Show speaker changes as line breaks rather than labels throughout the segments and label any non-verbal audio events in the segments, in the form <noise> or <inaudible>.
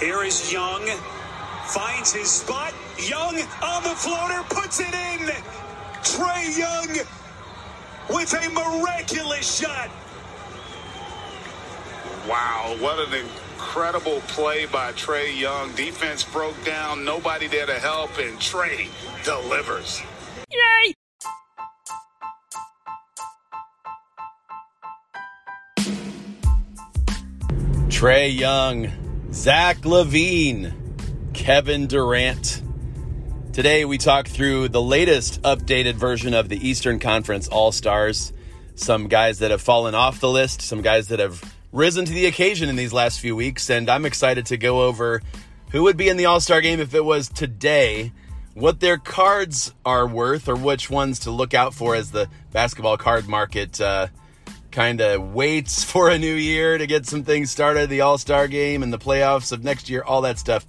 Here is Young. Finds his spot. Young on the floater, puts it in. Trae Young with a miraculous shot.
Wow, what an incredible play by Trae Young. Defense broke down, nobody there to help, and Trae delivers.
Yay!
Trae Young, Zach LaVine, Kevin Durant. Today we talk through the latest updated version of the Eastern Conference All Stars. Some guys that have fallen off the list, some guys that have risen to the occasion in these last few weeks, and I'm excited to go over who would be in the All Star game if it was today, what their cards are worth, or which ones to look out for as the basketball card market uh, kind of waits <laughs> for a new year to get some things started, the All Star game and the playoffs of next year, all that stuff.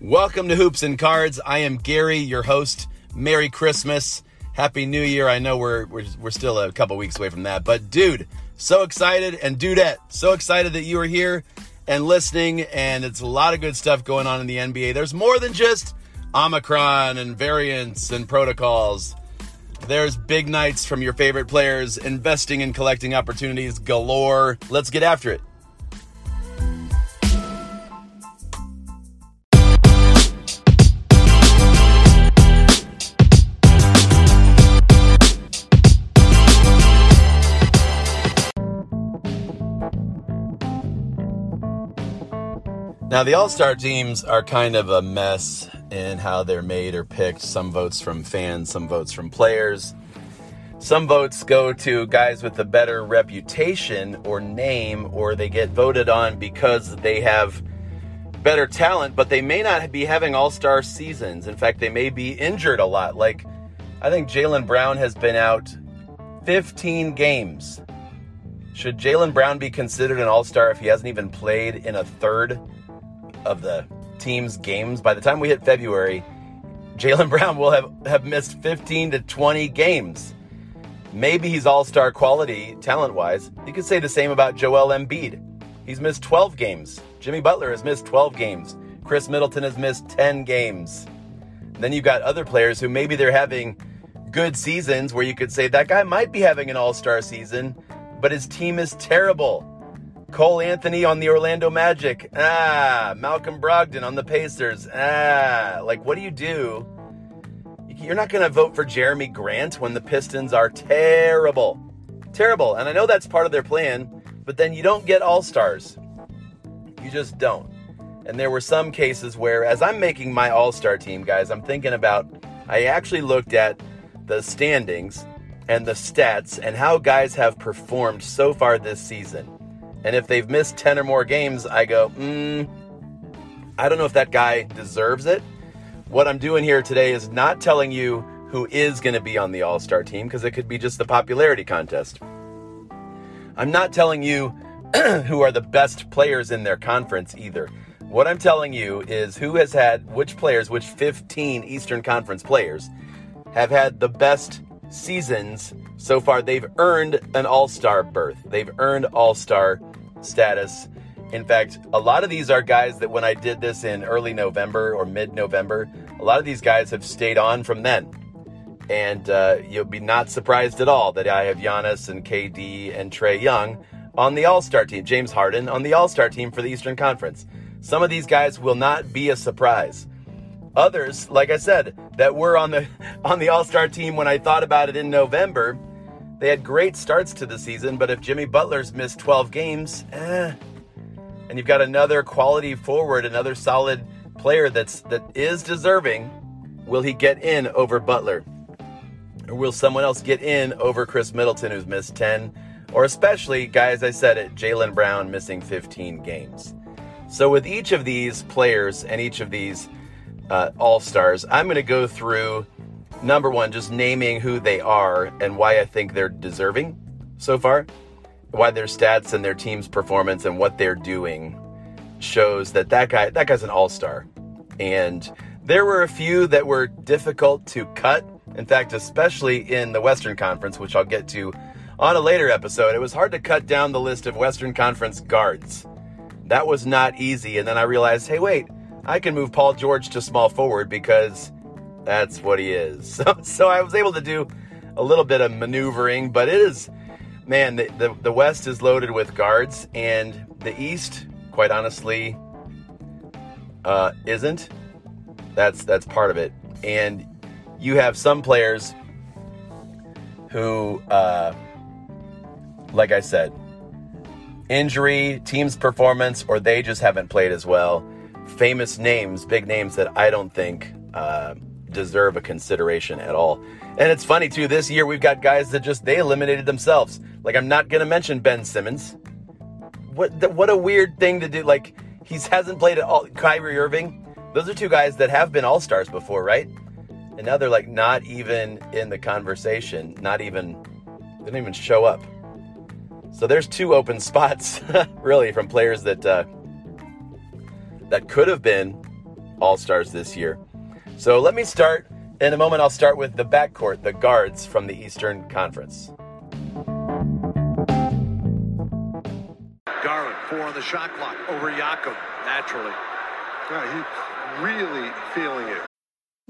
Welcome to Hoops and Cards. I am Gary, your host. Merry Christmas. Happy New Year. I know we're, we're, we're still a couple weeks away from that, but dude, so excited. And dudette, so excited that you are here and listening. And it's a lot of good stuff going on in the NBA. There's more than just Omicron and variants and protocols. There's big nights from your favorite players, investing and collecting opportunities galore. Let's get after it. Now, the All Star teams are kind of a mess in how they're made or picked. Some votes from fans, some votes from players. Some votes go to guys with a better reputation or name, or they get voted on because they have better talent, but they may not be having all star seasons. In fact, they may be injured a lot. Like, I think Jaylen Brown has been out 15 games. Should Jaylen Brown be considered an all star if he hasn't even played in a third of the team's games. By the time we hit February, Jaylen <laughs> Brown will have, have missed 15 to 20 games. Maybe he's all star quality talent wise. You could say the same about Joel Embiid. He's missed 12 games. Jimmy Butler has missed 12 games. Khris Middleton has missed 10 games. Then you've got other players who maybe they're having good seasons where you could say that guy might be having an all star season, but his team is terrible. Cole Anthony on the Orlando Magic. Ah, Malcolm Brogdon on the Pacers. Ah, like what do you do? You're not going to vote for Jerami Grant when the Pistons are terrible. Terrible. And I know that's part of their plan, but then you don't get all stars. You just don't. And there were some cases where, as I'm making my all star team, guys, I'm thinking about, I actually looked at the standings and the stats and how guys have performed so far this season. And if they've missed 10 or more games, I go, hmm, I don't know if that guy deserves it. What I'm doing here today is not telling you who is going to be on the All Star team because it could be just the popularity contest. I'm not telling you <clears throat> who are the best players in their conference either. What I'm telling you is who has had which players, which 15 Eastern Conference players have had the best seasons so far. They've earned an All Star berth, they've earned All Star status. In fact, a lot of these are guys that when I did this in early November or mid November, a lot of these guys have stayed on from then. And uh, you'll be not surprised at all that I have Giannis and KD and Trae Young on the All Star team, James Harden on the All Star team for the Eastern Conference. Some of these guys will not be a surprise. Others, like I said, that were on the <laughs> on the All Star team when I thought about it in November, they had great starts to the season, but if Jimmy Butler's missed 12 games, eh, and you've got another quality forward, another solid player that's that is deserving, will he get in over Butler? Or will someone else get in over Khris Middleton, who's missed 10? Or especially, guys, I said it, Jaylen Brown missing 15 games. So with each of these players and each of these uh, all stars, I'm going to go through number one, just naming who they are and why I think they're deserving so far, why their stats and their team's performance and what they're doing shows that that guy that guy's an all-star. And there were a few that were difficult to cut. In fact, especially in the Western Conference, which I'll get to on a later episode, it was hard to cut down the list of Western Conference guards. That was not easy. And then I realized, hey, wait, I can move Paul George to small forward because that's what he is. <laughs> So, so I was able to do a little bit of maneuvering, but it is, man, the, the, the West is loaded with guards, and the East, quite honestly, uh, isn't. That's that's part of it. And you have some players who, uh, like I said, injury, team's performance, or they just haven't played as well. Famous names, big names that I don't think uh, deserve a consideration at all. And it's funny too. This year we've got guys that just they eliminated themselves. Like I'm not gonna mention Ben Simmons. What what a weird thing to do. Like he hasn't played at all. Kyrie Irving. Those are two guys that have been all stars before, right? And now they're like not even in the conversation. Not even they didn't even show up. So there's two open <laughs> spots, really, from players that uh, that could have been all stars this year. So let me start. In a moment, I'll start with the backcourt, the guards from the Eastern Conference.
Garland, four on the shot clock over Jakob, naturally.
Yeah, he's really feeling it.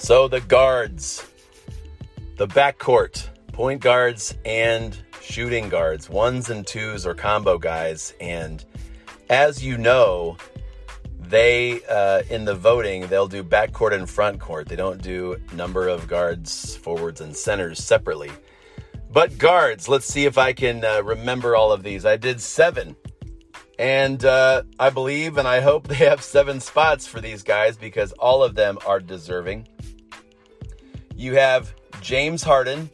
So the guards, the backcourt, point guards and shooting guards, ones and twos or combo guys. And as you know, they uh, in the voting they'll do backcourt and front court. They don't do number of guards, forwards, and centers separately. But guards, let's see if I can uh, remember all of these. I did seven. And uh, I believe and I hope <laughs> they have seven spots for these guys because all of them are deserving. You have James Harden,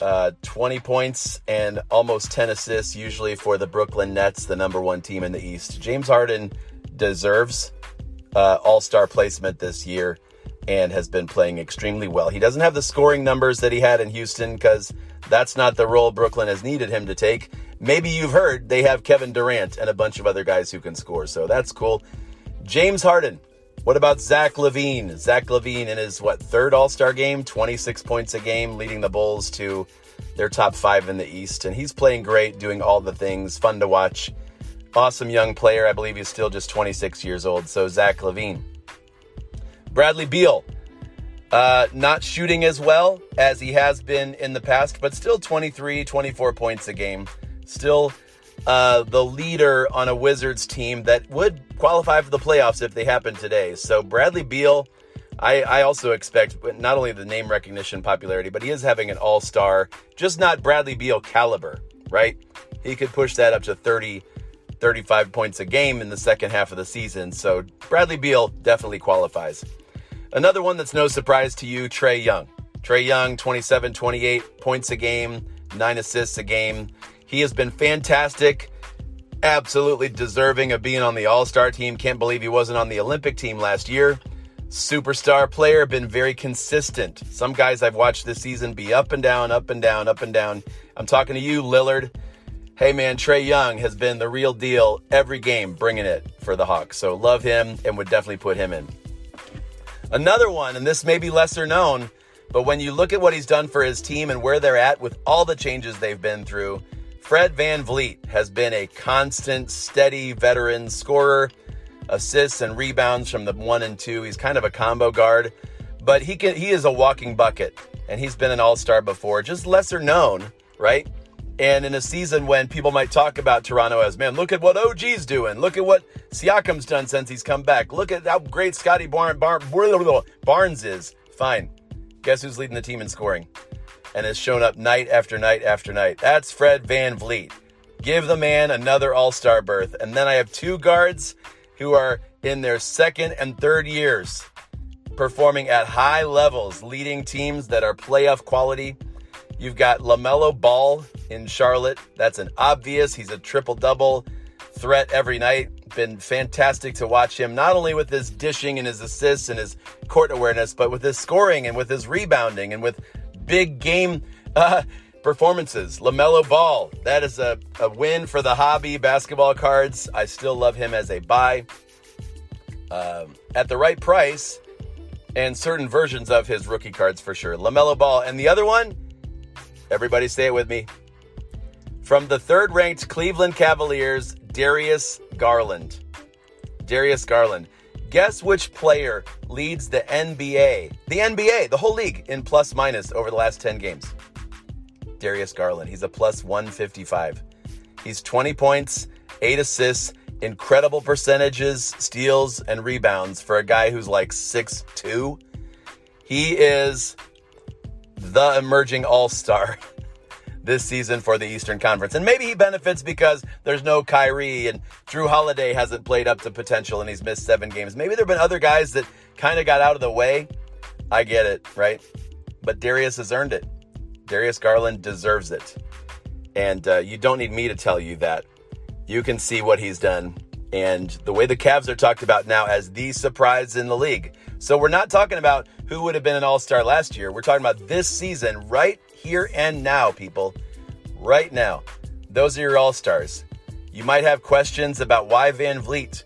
uh, 20 points and almost 10 assists, usually for the Brooklyn Nets, the number one team in the East. James Harden deserves uh, all star placement this year and has been playing extremely well. He doesn't have the scoring numbers that he had in Houston because that's not the role Brooklyn has needed him to take. Maybe you've heard they have Kevin Durant and a bunch of other guys who can score, so that's cool. James Harden, what about Zach LaVine? Zach LaVine in his what third All Star game, 26 points a game, leading the Bulls to their top five in the East, and he's playing great, doing all the things, fun to watch. Awesome young player. I believe he's still just 26 years old. So Zach LaVine, Bradley Beal, uh, not shooting as well as he has been in the past, but still 23, 24 points a game. Still uh, the leader on a Wizards team that would qualify for the playoffs if they happen today. So Bradley Beal, I, I also expect not only the name recognition popularity, but he is having an all star, just not Bradley Beal caliber, right? He could push that up to 30, 35 points a game in the second half of the season. So Bradley Beal definitely qualifies. Another one that's no surprise to you, Trae Young. Trae Young, 27, 28 points a game, nine assists a game. He has been fantastic, absolutely deserving of being on the All Star team. Can't believe he wasn't on the Olympic team last year. Superstar player, been very consistent. Some guys I've watched this season be up and down, up and down, up and down. I'm talking to you, Lillard. Hey man, Trae Young has been the real deal every game, bringing it for the Hawks. So love him and would definitely put him in. Another one, and this may be lesser known, but when you look at what he's done for his team and where they're at with all the changes they've been through, Fred Van VanVleet has been a constant, steady veteran scorer, assists and rebounds from the one and two. He's kind of a combo guard, but he can he is a walking bucket, and he's been an all-star before, just lesser known, right? And in a season when people might talk about Toronto as, man, look at what OG's doing. Look at what Siakam's done since he's come back. Look at how great Scottie Barnes is. Fine. Guess who's leading the team in scoring? And has shown up night after night after night. That's Fred VanVleet. Give the man another all star berth. And then I have two guards who are in their second and third years performing at high levels, leading teams that are playoff quality You've got LaMelo Ball in Charlotte. That's an obvious. He's a triple double threat every night. Been fantastic to watch him, not only with his dishing and his assists and his court awareness, but with his scoring and with his rebounding and with big game uh, performances. LaMelo Ball, that is a, a win for the hobby basketball cards. I still love him as a buy. Um, at the right price, and certain versions of his rookie cards for sure. LaMelo Ball. And the other one, everybody say it with me. From the third ranked Cleveland Cavaliers, Darius Garland. Darius Garland. Guess which player leads the NBA, the NBA, the whole league, in plus minus over the last 10 games? Darius Garland. He's a plus 155. He's 20 points, 8 assists, incredible percentages, steals, and rebounds for a guy who's like six two. He is the emerging all star <laughs> this season for the Eastern Conference. And maybe he benefits because there's no Kyrie and Jrue Holiday hasn't played up to potential and he's missed seven games. Maybe there have been other guys that kind of got out of the way. I get it, right? But Darius has earned it. Darius Garland deserves it. And uh, you don't need me to tell you that you can see what he's done and the way the Cavs are talked about now as the surprise in the league. So we're not talking about who would have been an all star last year. We're talking about this season, right here and now, people. Right now. Those are your all stars. You might have questions about why VanVleet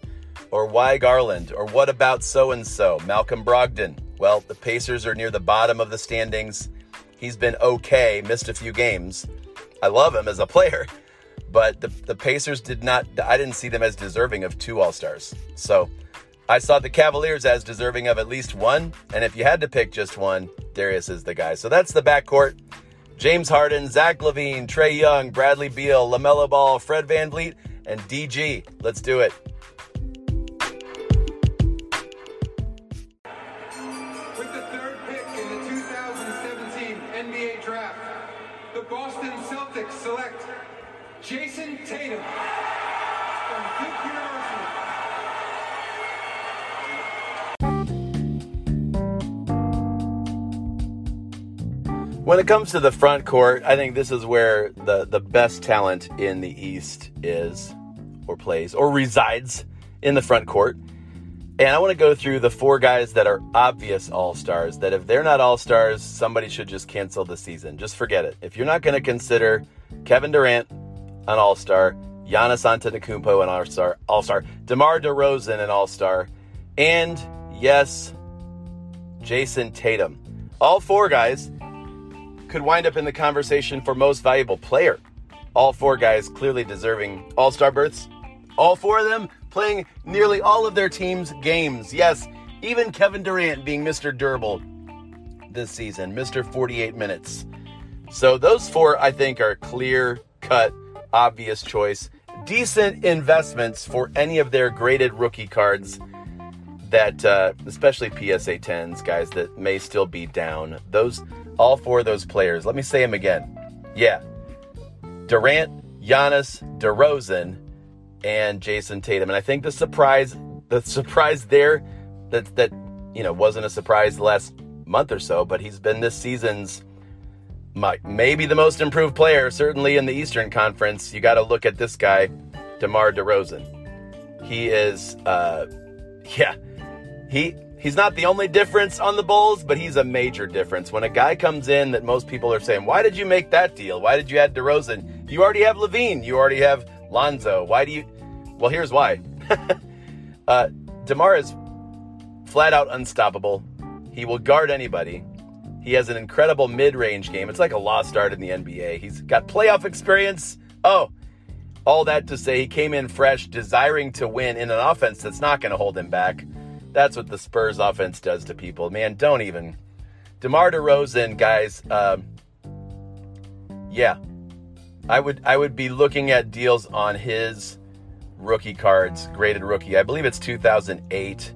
or why Garland or what about so and so, Malcolm Brogdon. Well, the Pacers are near the bottom of the standings. He's been okay, missed a few games. I love him as a player <laughs> but the, the Pacers did not, I didn't see them as deserving of two All Stars. So I saw the Cavaliers as deserving of at least one. And if you had to pick just one, Darius is the guy. So that's the backcourt. James Harden, Zach LaVine, Trae Young, Bradley Beal, LaMelo Ball, Fred Van VanVleet, and DG. Let's do it.
With the third pick in the 2017 NBA Draft, the Boston Celtics select Jayson Tatum
When it comes to the front court, I think this is where the, the best talent in the East is, or plays, or resides in the front court. And I want to go through the four guys that are obvious all stars. That if they're not all stars, somebody should just cancel the season. Just forget it. If you're not going to consider Kevin Durant an all star, Giannis Antetokounmpo an all star, all star, DeMar DeRozan an all star, and yes, Jayson Tatum. All four guys could wind up in the conversation for most valuable player. All four guys clearly deserving all star berths. All four of them playing nearly all of their team's games. Yes, even Kevin Durant being Mr. Durable this season, Mr. 48 minutes. So those four, I think, are clear cut, obvious choice. Decent investments for any of their graded rookie cards that, uh, especially PSA 10s, guys that may still be down. Those all four of those players. Let me say them again. Yeah. Durant, Giannis, DeRozan, and Jayson Tatum. And I think the surprise, the surprise there, that that you know wasn't a surprise the last month or so, but he's been this season's my, maybe the most improved player, certainly in the Eastern Conference. You got to look at this guy, DeMar DeRozan. He is, uh, <laughs> yeah, he He's not the only difference on the Bulls, but he's a major difference. When a guy comes in that most people are saying, why did you make that deal? Why did you add DeRozan? You already have LaVine. You already have Lonzo. Why do you? Well, here's why. <laughs> uh, DeMar is flat out unstoppable. He will guard anybody. He has an incredible mid range game. It's like a lost start in the NBA. He's got playoff experience. Oh, all that to say, he came in fresh, desiring to win in an offense that's not going to hold him back. That's what the Spurs offense does to people. Man, don't even. DeMar DeRozan, guys, um, yeah. I would I would be looking at deals on his rookie cards, graded rookie. I believe it's 2008.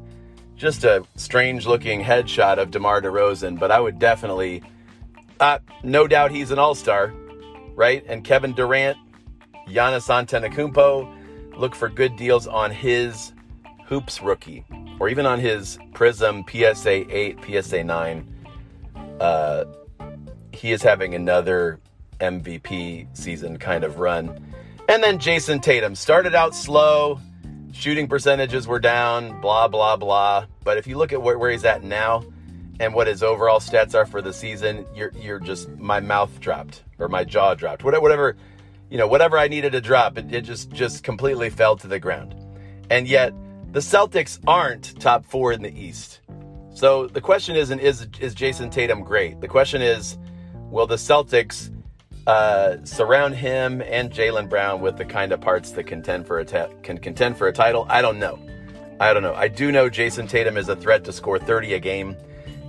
Just a strange looking headshot of DeMar DeRozan, but I would definitely uh, no doubt he's an all-star, right? And Kevin Durant, Giannis Antetokounmpo, look for good deals on his hoops rookie or even on his Prism PSA 8, PSA 9. Uh, he is having another MVP season kind of run. And then Jayson Tatum started out slow, shooting percentages were down, blah, blah, blah. But if you look at where, where he's at now and what his overall stats are for the season, you're, you're just, my mouth dropped or my jaw dropped. Whatever, whatever you know, whatever I needed to drop, it, it just, just completely fell to the ground. And yet, the Celtics aren't top four in the East. So the question isn't is is Jayson Tatum great? The question is, will the Celtics uh, surround him and Jaylen Brown with the kind of parts that contend for a ta- can contend for a title? I don't know. I don't know. I do know Jayson Tatum is a threat to score 30 a game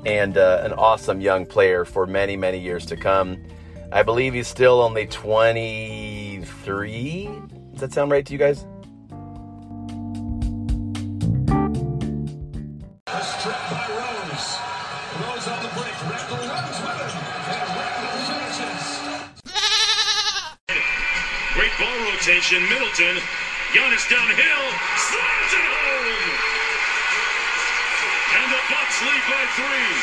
and uh, an awesome young player for many many years to come. I believe he's still only 23. Does that sound right to you guys?
Rotation. Middleton. Giannis downhill. Slams it home. And the Bucks lead by three.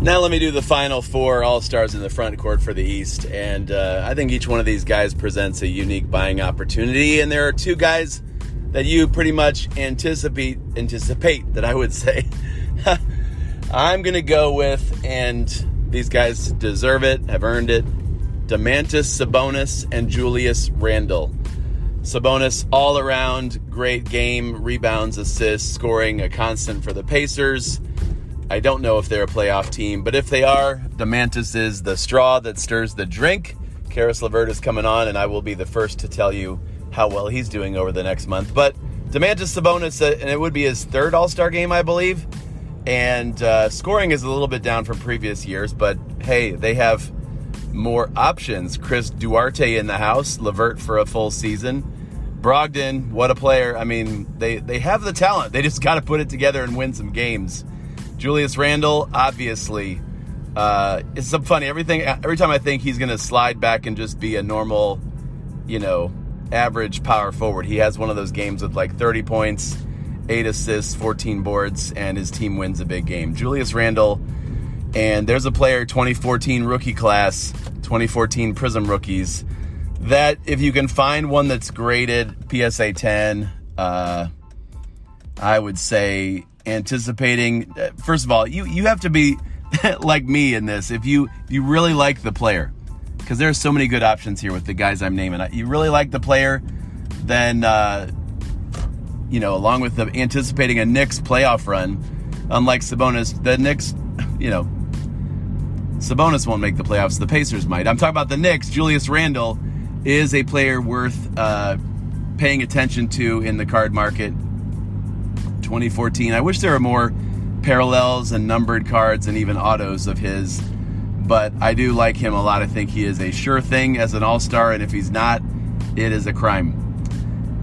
Now let me do the final four All Stars in the front court for the East, and uh, I think each one of these guys presents a unique buying opportunity. And there are two guys that you pretty much anticipate anticipate that I would say I'm going to go with, and these guys deserve it, have earned it. Domantas Sabonis and Julius Randle. Sabonis all around great game, rebounds, assists, scoring a constant for the Pacers. I don't know if they're a playoff team, but if they are, Domantas is the straw that stirs the drink. Caris LeVert is coming on, and I will be the first to tell you how well he's doing over the next month. But Domantas Sabonis, uh, and it would be his third All Star game, I believe. And uh, scoring is a little bit down from previous years, but hey, they have more options. Chris Duarte in the house, LeVert for a full season. Brogdon, what a player. I mean, they, they have the talent. They just got to put it together and win some games. Julius Randle, obviously, uh, it's some funny. Everything, every time I think he's going to slide back and just be a normal, you know, average power forward, he has one of those games with like 30 points, eight assists, 14 boards, and his team wins a big game. Julius Randle, and there's a player, 2014 rookie class, 2014 Prism rookies, that if you can find one that's graded PSA 10, uh, I would say anticipating. uh, First of all, you you have to be <laughs> like me in this. If you you really like the player, because there's so many good options here with the guys I'm naming. You really like the player, then uh, you know, along with the anticipating a Knicks playoff run, unlike Sabonis, the Knicks, you know, Sabonis won't make the playoffs. The Pacers might. I'm talking about the Knicks. Julius Randle is a player worth uh, paying attention to in the card market. 2014. I wish there were more parallels and numbered cards and even autos of his, but I do like him a lot. I think he is a sure thing as an all star, and if he's not, it is a crime.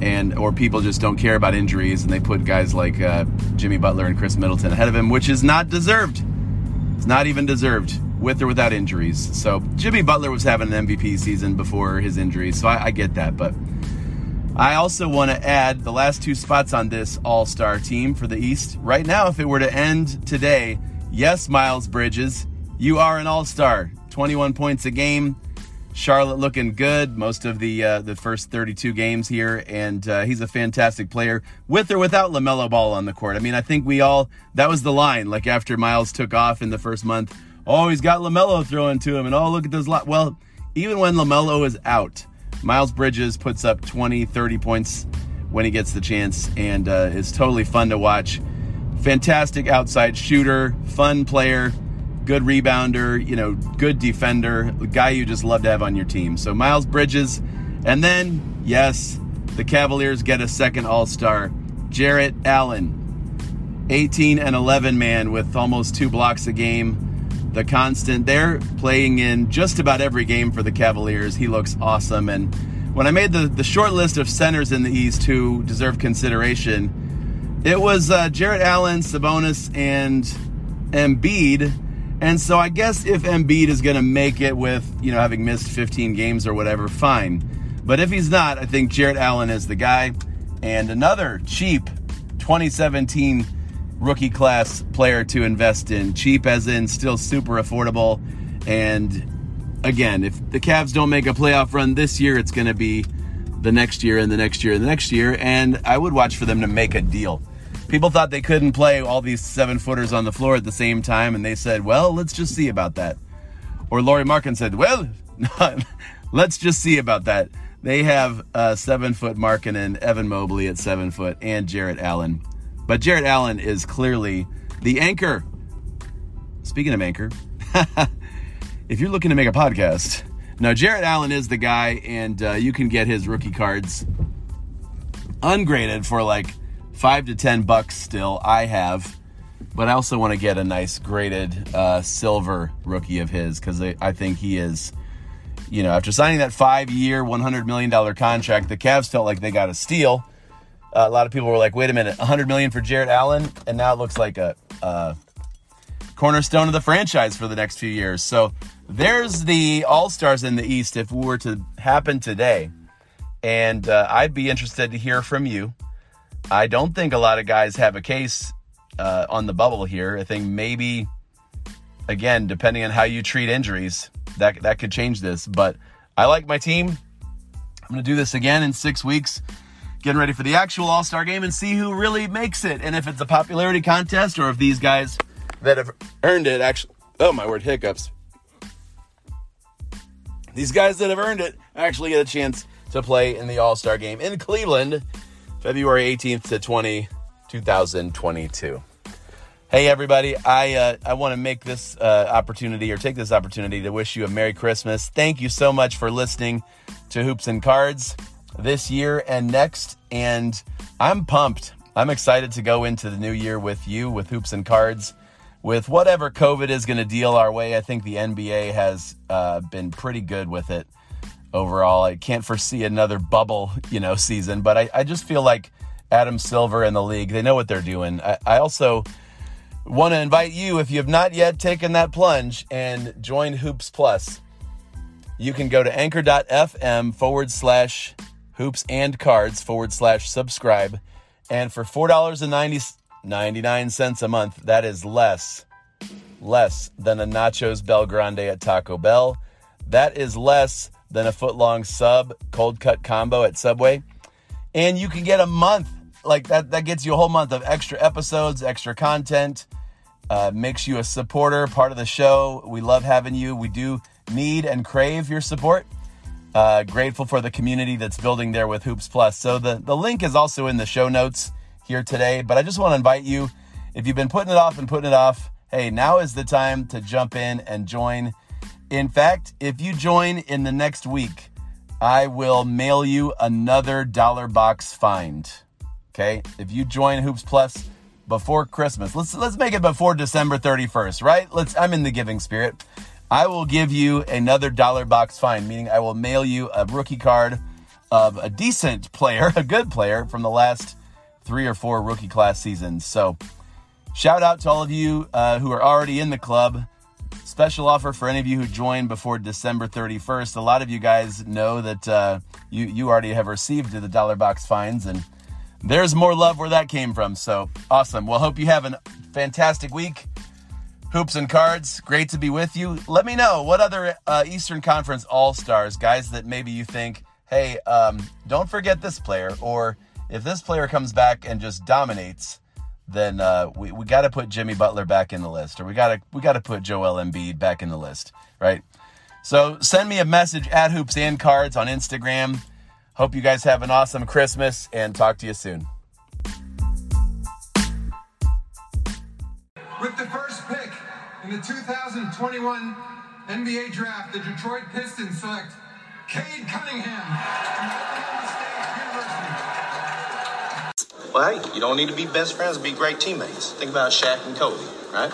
And or people just don't care about injuries, and they put guys like uh, Jimmy Butler and Khris Middleton ahead of him, which is not deserved. It's not even deserved, with or without injuries. So Jimmy Butler was having an MVP season before his injuries, so I, I get that, but. I also want to add the last two spots on this all star team for the East. Right now, if it were to end today, yes, Miles Bridges, you are an all star. 21 points a game. Charlotte looking good most of the uh, the first 32 games here, and uh, he's a fantastic player with or without Lamelo Ball on the court. I mean, I think we all that was the line. Like after Miles took off in the first month, oh, he's got Lamelo throwing to him, and oh, look at this. Well, even when Lamelo is out, Miles Bridges puts up 20, 30 points when he gets the chance and uh, is totally fun to watch. Fantastic outside shooter, fun player, good rebounder, you know, good defender, guy you just love to have on your team. So Miles Bridges, and then yes, the Cavaliers get a second All-Star, Jarrett Allen, 18 and 11 man with almost two blocks a game. The constant, they're playing in just about every game for the Cavaliers. He looks awesome. And when I made the, the short list of centers in the East who deserve consideration, it was uh, Jarrett Allen, Sabonis, and Embiid. And so I guess if Embiid is going to make it with, you know, having missed 15 games or whatever, fine. But if he's not, I think Jarrett Allen is the guy. And another cheap 2017 rookie class player to invest in. Cheap, as in still super affordable. And again, if the Cavs don't make a playoff run this year, it's going to be the next year and the next year and the next year. And I would watch for them to make a deal. People thought they couldn't play all these seven footers on the floor at the same time, and they said, well, let's just see about that. Or Lauri Markkanen said, well, <laughs> let's just see about that. They have uh, seven foot Markkanen and Evan Mobley at seven foot, and Jarrett Allen. But Jarrett Allen is clearly the anchor. Speaking of anchor, <laughs> if you're looking to make a podcast, now Jarrett Allen is the guy, and uh, you can get his rookie cards ungraded for like five to ten bucks. Still, I have, but I also want to get a nice graded uh, silver rookie of his because I, I think he is. You know, after signing that five-year, one hundred million dollar contract, the Cavs felt like they got a steal. Uh, a lot of people were like, "Wait a minute, 100 million for Jarrett Allen," and now it looks like a, a cornerstone of the franchise for the next few years. So there's the All Stars in the East. If we were to happen today, and uh, I'd be interested to hear from you. I don't think a lot of guys have a case uh, on the bubble here. I think maybe, again, depending on how you treat injuries, that that could change this. But I like my team. I'm going to do this again in six weeks getting ready for the actual All Star game and see who really makes it. And if it's a popularity contest or if these guys that have earned it actually, oh my word, hiccups. These guys that have earned it actually get a chance to play in the All Star game in Cleveland, February 18th to 20, 2022. Hey everybody, I uh, I want to make this uh, opportunity or take this opportunity to wish you a Merry Christmas. Thank you so much for listening to Hoops and Cards this year and next. And I'm pumped. I'm excited to go into the new year with you with hoops and cards. With whatever COVID is going to deal our way, I think the NBA has uh, been pretty good with it overall. I can't foresee another bubble, you know, season, but I, I just feel like Adam Silver and the league, they know what they're doing. I, I also want to invite you, if you have not yet taken that plunge and joined Hoops Plus, you can go to anchor.fm forward slash hoops and cards forward slash subscribe. And for $4.99 a month, that is less, less than a Nachos Bel Grande at Taco Bell. That is less than a foot long sub cold cut combo at Subway. And you can get a month. Like that, that gets you a whole month of extra episodes, extra content, uh, makes you a supporter, part of the show. We love having you. We do need and crave your support. Uh, grateful for the community that's building there with Hoops Plus. So the, the link is also in the show notes here today. But I just want to invite you, if you've been putting it off and putting it off, hey, now is the time to jump in and join. In fact, if you join in the next week, I will mail you another dollar box find. Okay? If you join Hoops Plus before Christmas, let's let's make it before December 31st, right? Let's I'm in the giving spirit. I will give you another dollar box fine, meaning I will mail you a rookie card of a decent player, <laughs> a good player from the last three or four rookie class seasons. So, shout out to all of you uh, who are already in the club. Special offer for any of you who joined before December 31st. A lot of you guys know that uh, you, you already have received the dollar box fines, and there's more love where that came from. So, awesome. Well, hope you have a fantastic week. Hoops and Cards, great to be with you. Let me know what other uh, Eastern Conference All Stars, guys that maybe you think, hey, um, don't forget this player, or if this player comes back and just dominates, then uh, we, we got to put Jimmy Butler back in the list, or we got to we got to put Joel Embiid back in the list, right? So send me a message at Hoops and Cards on Instagram. Hope you guys have an awesome Christmas, and talk to you soon.
With the first pick in the 2021 NBA Draft, the Detroit Pistons select Cade Cunningham from Oklahoma State University.
Well, hey, you don't need to be best friends, to be great teammates. Think about Shaq and Kobe, right?